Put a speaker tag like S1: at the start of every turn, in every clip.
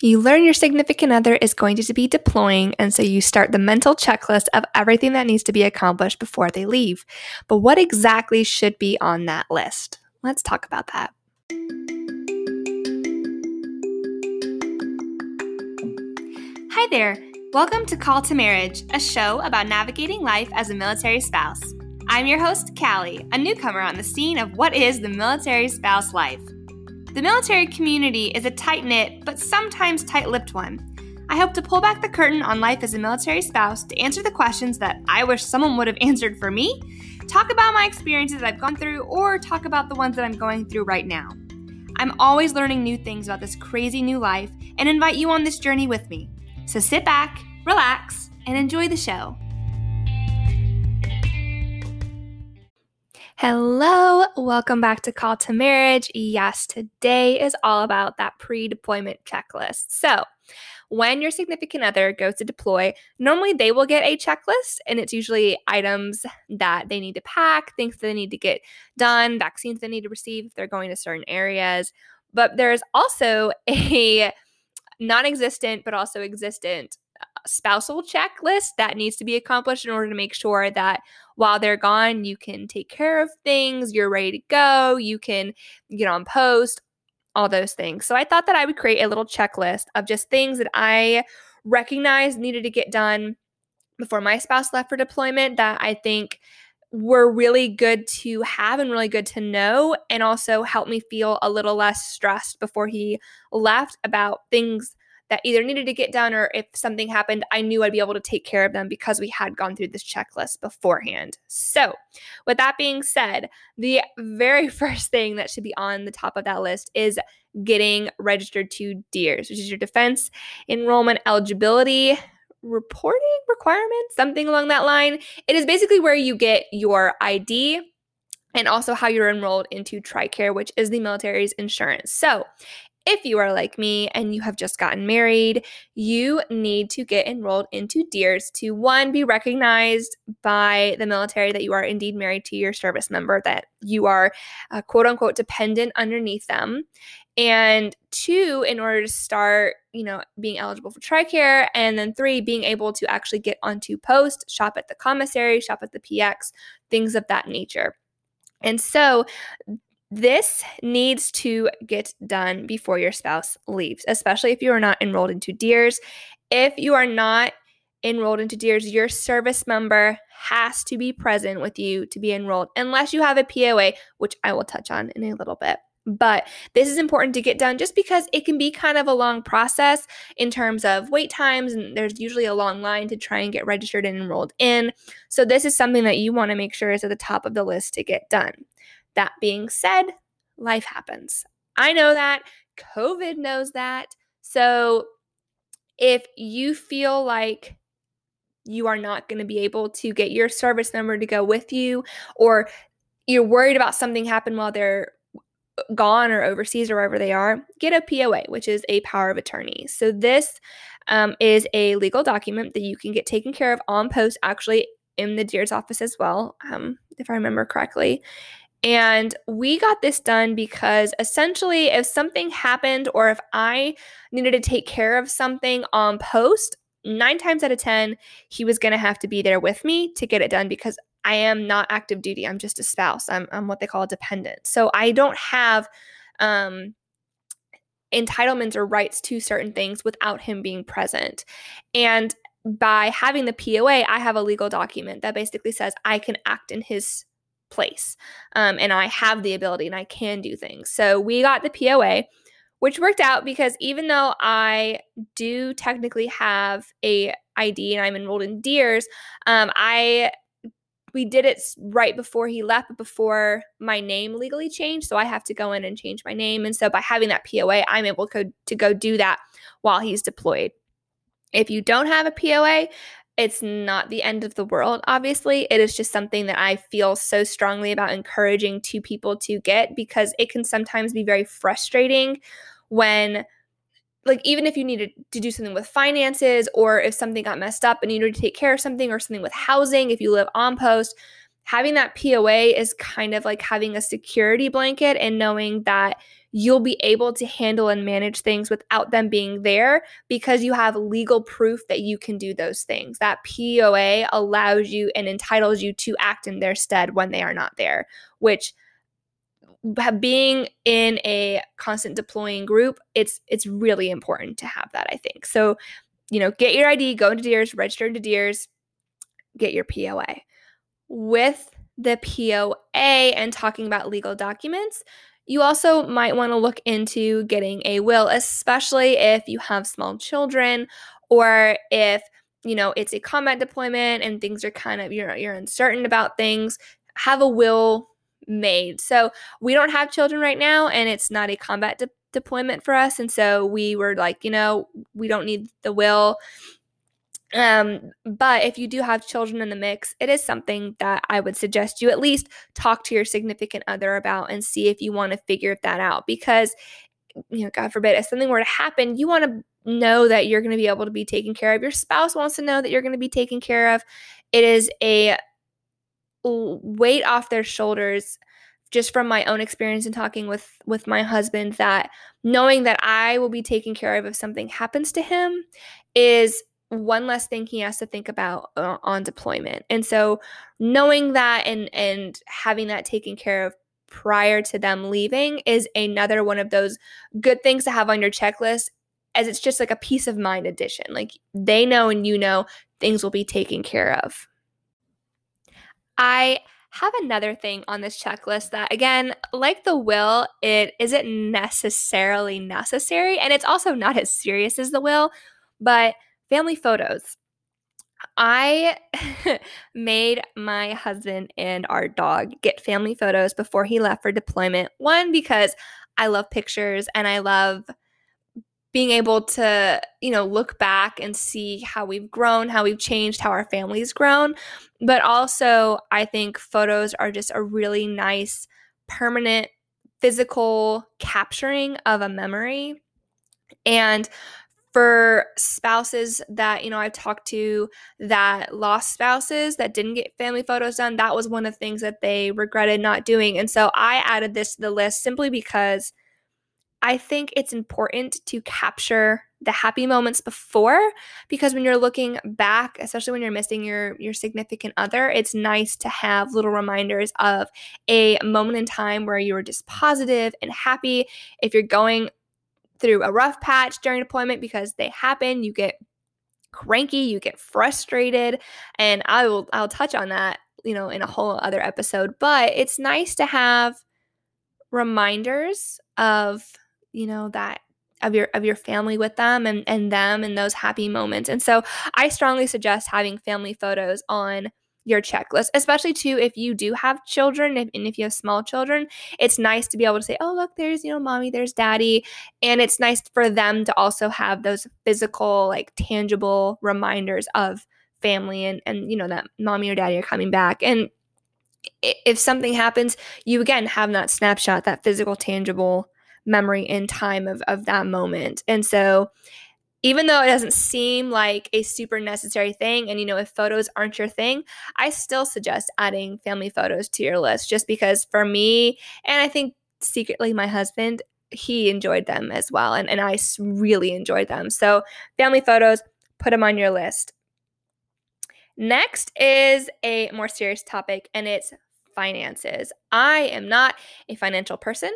S1: You learn your significant other is going to be deploying, and so you start the mental checklist of everything that needs to be accomplished before they leave. But what exactly should be on that list? Let's talk about that. Hi there. Welcome to Call to Marriage, a show about navigating life as a military spouse. I'm your host, Callie, a newcomer on the scene of what is the military spouse life. The military community is a tight knit, but sometimes tight lipped one. I hope to pull back the curtain on life as a military spouse to answer the questions that I wish someone would have answered for me, talk about my experiences I've gone through, or talk about the ones that I'm going through right now. I'm always learning new things about this crazy new life and invite you on this journey with me. So sit back, relax, and enjoy the show. Hello, welcome back to Call to Marriage. Yes, today is all about that pre deployment checklist. So, when your significant other goes to deploy, normally they will get a checklist, and it's usually items that they need to pack, things that they need to get done, vaccines they need to receive if they're going to certain areas. But there's also a non existent, but also existent uh, spousal checklist that needs to be accomplished in order to make sure that while they're gone, you can take care of things, you're ready to go, you can get on post, all those things. So I thought that I would create a little checklist of just things that I recognized needed to get done before my spouse left for deployment that I think were really good to have and really good to know, and also helped me feel a little less stressed before he left about things that either needed to get done or if something happened, I knew I'd be able to take care of them because we had gone through this checklist beforehand. So, with that being said, the very first thing that should be on the top of that list is getting registered to DEERS, which is your Defense Enrollment Eligibility Reporting requirements, something along that line. It is basically where you get your ID and also how you're enrolled into TRICARE, which is the military's insurance. So, if you are like me and you have just gotten married, you need to get enrolled into DEERS to one, be recognized by the military that you are indeed married to your service member, that you are uh, quote unquote dependent underneath them. And two, in order to start, you know, being eligible for TRICARE. And then three, being able to actually get onto post, shop at the commissary, shop at the PX, things of that nature. And so this needs to get done before your spouse leaves, especially if you are not enrolled into DEERS. If you are not enrolled into DEERS, your service member has to be present with you to be enrolled, unless you have a POA, which I will touch on in a little bit. But this is important to get done just because it can be kind of a long process in terms of wait times, and there's usually a long line to try and get registered and enrolled in. So, this is something that you want to make sure is at the top of the list to get done. That being said, life happens. I know that. COVID knows that. So if you feel like you are not going to be able to get your service member to go with you, or you're worried about something happen while they're gone or overseas or wherever they are, get a POA, which is a power of attorney. So this um, is a legal document that you can get taken care of on post, actually in the DEERS office as well, um, if I remember correctly. And we got this done because essentially, if something happened or if I needed to take care of something on post, nine times out of 10, he was going to have to be there with me to get it done because I am not active duty. I'm just a spouse. I'm, I'm what they call a dependent. So I don't have um, entitlements or rights to certain things without him being present. And by having the POA, I have a legal document that basically says I can act in his place. Um, and I have the ability and I can do things. So we got the POA, which worked out because even though I do technically have a ID and I'm enrolled in DEERS, um, I we did it right before he left, before my name legally changed. So I have to go in and change my name. And so by having that POA, I'm able to, to go do that while he's deployed. If you don't have a POA, it's not the end of the world, obviously. It is just something that I feel so strongly about encouraging two people to get because it can sometimes be very frustrating when, like, even if you needed to do something with finances or if something got messed up and you need to take care of something or something with housing, if you live on post, having that POA is kind of like having a security blanket and knowing that you'll be able to handle and manage things without them being there because you have legal proof that you can do those things. That POA allows you and entitles you to act in their stead when they are not there, which being in a constant deploying group, it's it's really important to have that, I think. So, you know, get your ID, go into DEERS, register into DEERS, get your POA. With the POA and talking about legal documents, you also might want to look into getting a will, especially if you have small children or if you know it's a combat deployment and things are kind of you're you're uncertain about things. Have a will made. So we don't have children right now, and it's not a combat de- deployment for us, and so we were like, you know, we don't need the will. Um, but if you do have children in the mix, it is something that I would suggest you at least talk to your significant other about and see if you want to figure that out. Because, you know, God forbid, if something were to happen, you want to know that you're going to be able to be taken care of. Your spouse wants to know that you're going to be taken care of. It is a weight off their shoulders just from my own experience and talking with with my husband that knowing that I will be taken care of if something happens to him is one less thing he has to think about uh, on deployment. And so knowing that and and having that taken care of prior to them leaving is another one of those good things to have on your checklist as it's just like a peace of mind addition. Like they know and you know things will be taken care of. I have another thing on this checklist that again like the will it isn't necessarily necessary and it's also not as serious as the will but family photos. I made my husband and our dog get family photos before he left for deployment. One, because I love pictures and I love being able to, you know, look back and see how we've grown, how we've changed, how our family's grown. But also, I think photos are just a really nice, permanent, physical capturing of a memory. And for spouses that you know I've talked to that lost spouses that didn't get family photos done, that was one of the things that they regretted not doing. And so I added this to the list simply because I think it's important to capture the happy moments before because when you're looking back especially when you're missing your your significant other it's nice to have little reminders of a moment in time where you were just positive and happy if you're going through a rough patch during deployment because they happen. You get cranky, you get frustrated, and I will I'll touch on that, you know, in a whole other episode, but it's nice to have reminders of, you know, that of your of your family with them and and them and those happy moments. And so I strongly suggest having family photos on your checklist, especially too if you do have children and if you have small children. It's nice to be able to say, oh, look, there's, you know, mommy, there's daddy. And it's nice for them to also have those physical, like tangible reminders of family and, and you know, that mommy or daddy are coming back. And if something happens, you again have that snapshot, that physical, tangible memory in time of, of that moment. And so even though it doesn't seem like a super necessary thing, and you know, if photos aren't your thing, I still suggest adding family photos to your list just because for me, and I think secretly my husband, he enjoyed them as well. And, and I really enjoyed them. So, family photos, put them on your list. Next is a more serious topic, and it's finances. I am not a financial person.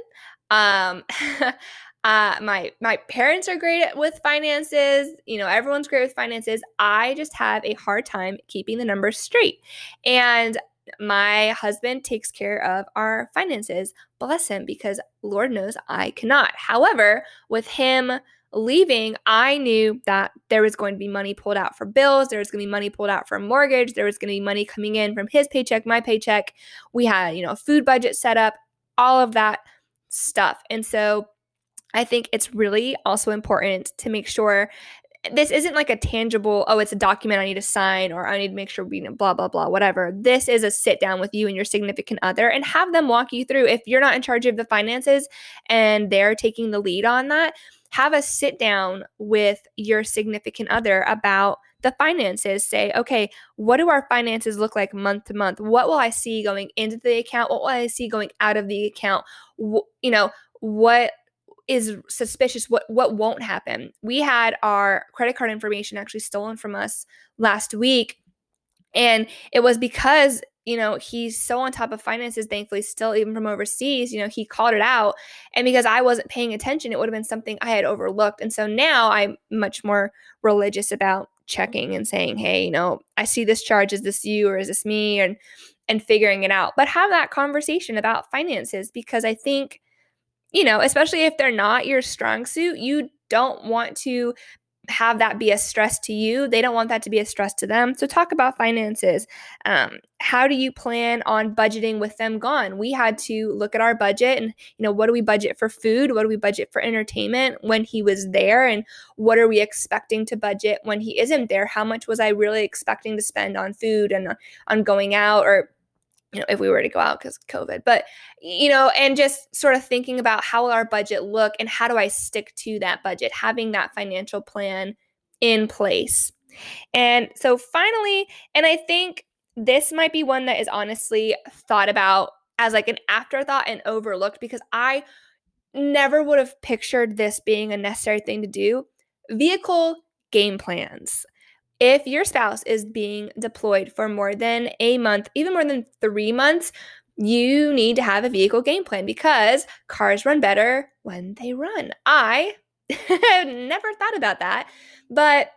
S1: Um, Uh, my my parents are great with finances. You know, everyone's great with finances. I just have a hard time keeping the numbers straight. And my husband takes care of our finances. Bless him, because Lord knows I cannot. However, with him leaving, I knew that there was going to be money pulled out for bills, there was going to be money pulled out for a mortgage, there was going to be money coming in from his paycheck, my paycheck. We had, you know, a food budget set up, all of that stuff. And so I think it's really also important to make sure this isn't like a tangible, oh, it's a document I need to sign or I need to make sure we blah, blah, blah, whatever. This is a sit down with you and your significant other and have them walk you through. If you're not in charge of the finances and they're taking the lead on that, have a sit down with your significant other about the finances. Say, okay, what do our finances look like month to month? What will I see going into the account? What will I see going out of the account? You know, what is suspicious what what won't happen we had our credit card information actually stolen from us last week and it was because you know, he's so on top of finances, thankfully, still, even from overseas, you know, he called it out. And because I wasn't paying attention, it would have been something I had overlooked. And so now I'm much more religious about checking and saying, hey, you know, I see this charge. Is this you or is this me? And and figuring it out. But have that conversation about finances because I think, you know, especially if they're not your strong suit, you don't want to have that be a stress to you. They don't want that to be a stress to them. So, talk about finances. Um, how do you plan on budgeting with them gone? We had to look at our budget and, you know, what do we budget for food? What do we budget for entertainment when he was there? And what are we expecting to budget when he isn't there? How much was I really expecting to spend on food and on going out or you know, if we were to go out because COVID, but you know, and just sort of thinking about how will our budget look and how do I stick to that budget, having that financial plan in place. And so finally, and I think this might be one that is honestly thought about as like an afterthought and overlooked because I never would have pictured this being a necessary thing to do. Vehicle game plans. If your spouse is being deployed for more than a month, even more than three months, you need to have a vehicle game plan because cars run better when they run. I never thought about that, but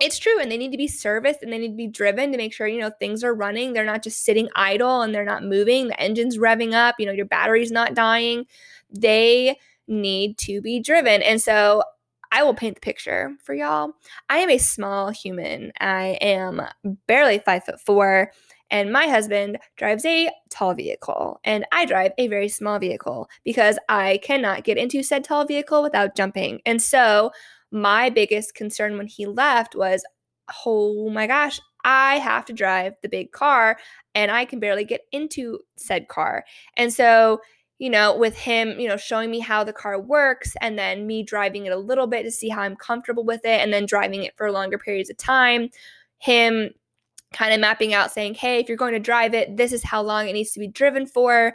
S1: it's true and they need to be serviced and they need to be driven to make sure you know things are running. They're not just sitting idle and they're not moving. The engine's revving up you know your battery's not dying. They need to be driven and so I will paint the picture for y'all. I am a small human. I am barely five foot four, and my husband drives a tall vehicle, and I drive a very small vehicle because I cannot get into said tall vehicle without jumping. And so, my biggest concern when he left was, oh my gosh, I have to drive the big car, and I can barely get into said car. And so, you know, with him, you know, showing me how the car works and then me driving it a little bit to see how I'm comfortable with it and then driving it for longer periods of time. Him kind of mapping out saying, hey, if you're going to drive it, this is how long it needs to be driven for.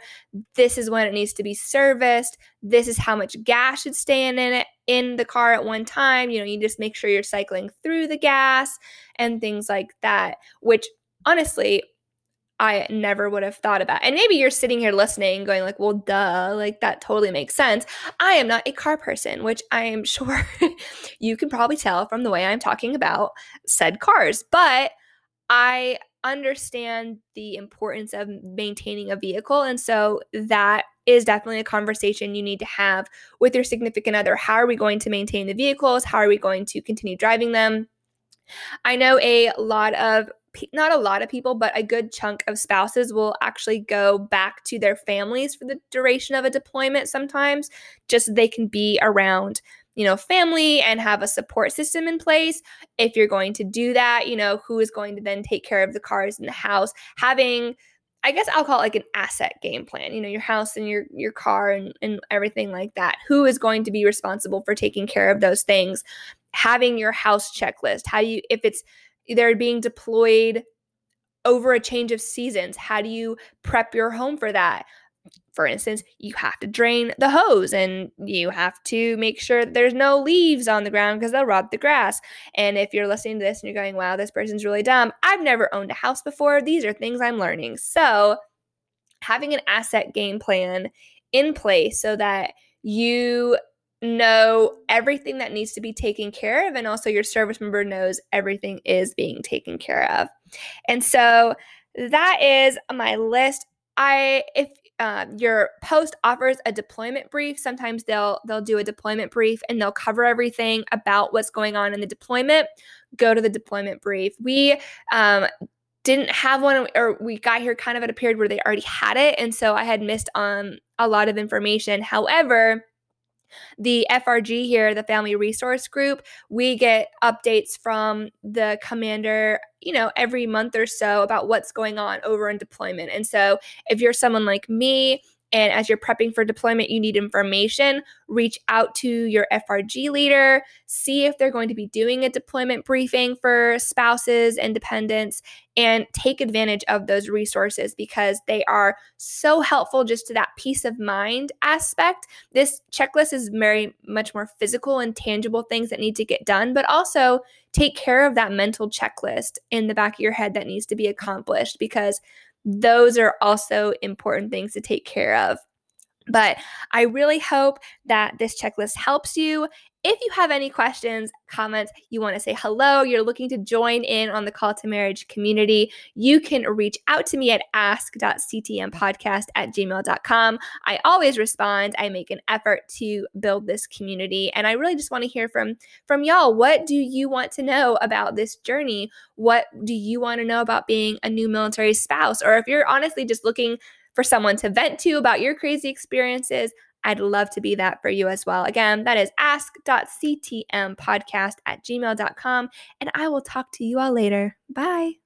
S1: This is when it needs to be serviced. This is how much gas should stay in it in the car at one time. You know, you just make sure you're cycling through the gas and things like that, which honestly, I never would have thought about. And maybe you're sitting here listening going like, "Well, duh, like that totally makes sense." I am not a car person, which I am sure you can probably tell from the way I'm talking about said cars, but I understand the importance of maintaining a vehicle and so that is definitely a conversation you need to have with your significant other. How are we going to maintain the vehicles? How are we going to continue driving them? I know a lot of not a lot of people, but a good chunk of spouses will actually go back to their families for the duration of a deployment sometimes, just so they can be around, you know, family and have a support system in place. If you're going to do that, you know, who is going to then take care of the cars in the house? Having I guess I'll call it like an asset game plan. You know, your house and your your car and, and everything like that. Who is going to be responsible for taking care of those things? Having your house checklist. How you if it's they're being deployed over a change of seasons. How do you prep your home for that? For instance, you have to drain the hose and you have to make sure there's no leaves on the ground because they'll rot the grass. And if you're listening to this and you're going, wow, this person's really dumb, I've never owned a house before. These are things I'm learning. So, having an asset game plan in place so that you know everything that needs to be taken care of and also your service member knows everything is being taken care of. And so that is my list. I if um, your post offers a deployment brief sometimes they'll they'll do a deployment brief and they'll cover everything about what's going on in the deployment. Go to the deployment brief. We um, didn't have one or we got here kind of at a period where they already had it and so i had missed on a lot of information. However the FRG here, the Family Resource Group, we get updates from the commander, you know, every month or so about what's going on over in deployment. And so if you're someone like me, and as you're prepping for deployment, you need information, reach out to your FRG leader, see if they're going to be doing a deployment briefing for spouses and dependents, and take advantage of those resources because they are so helpful just to that peace of mind aspect. This checklist is very much more physical and tangible things that need to get done, but also take care of that mental checklist in the back of your head that needs to be accomplished because those are also important things to take care of. But I really hope that this checklist helps you. If you have any questions, comments, you want to say hello, you're looking to join in on the Call to Marriage community, you can reach out to me at ask.ctmpodcast at gmail.com. I always respond. I make an effort to build this community. And I really just want to hear from, from y'all. What do you want to know about this journey? What do you want to know about being a new military spouse? Or if you're honestly just looking for someone to vent to about your crazy experiences, I'd love to be that for you as well. Again, that is ask.ctmpodcast at gmail.com. And I will talk to you all later. Bye.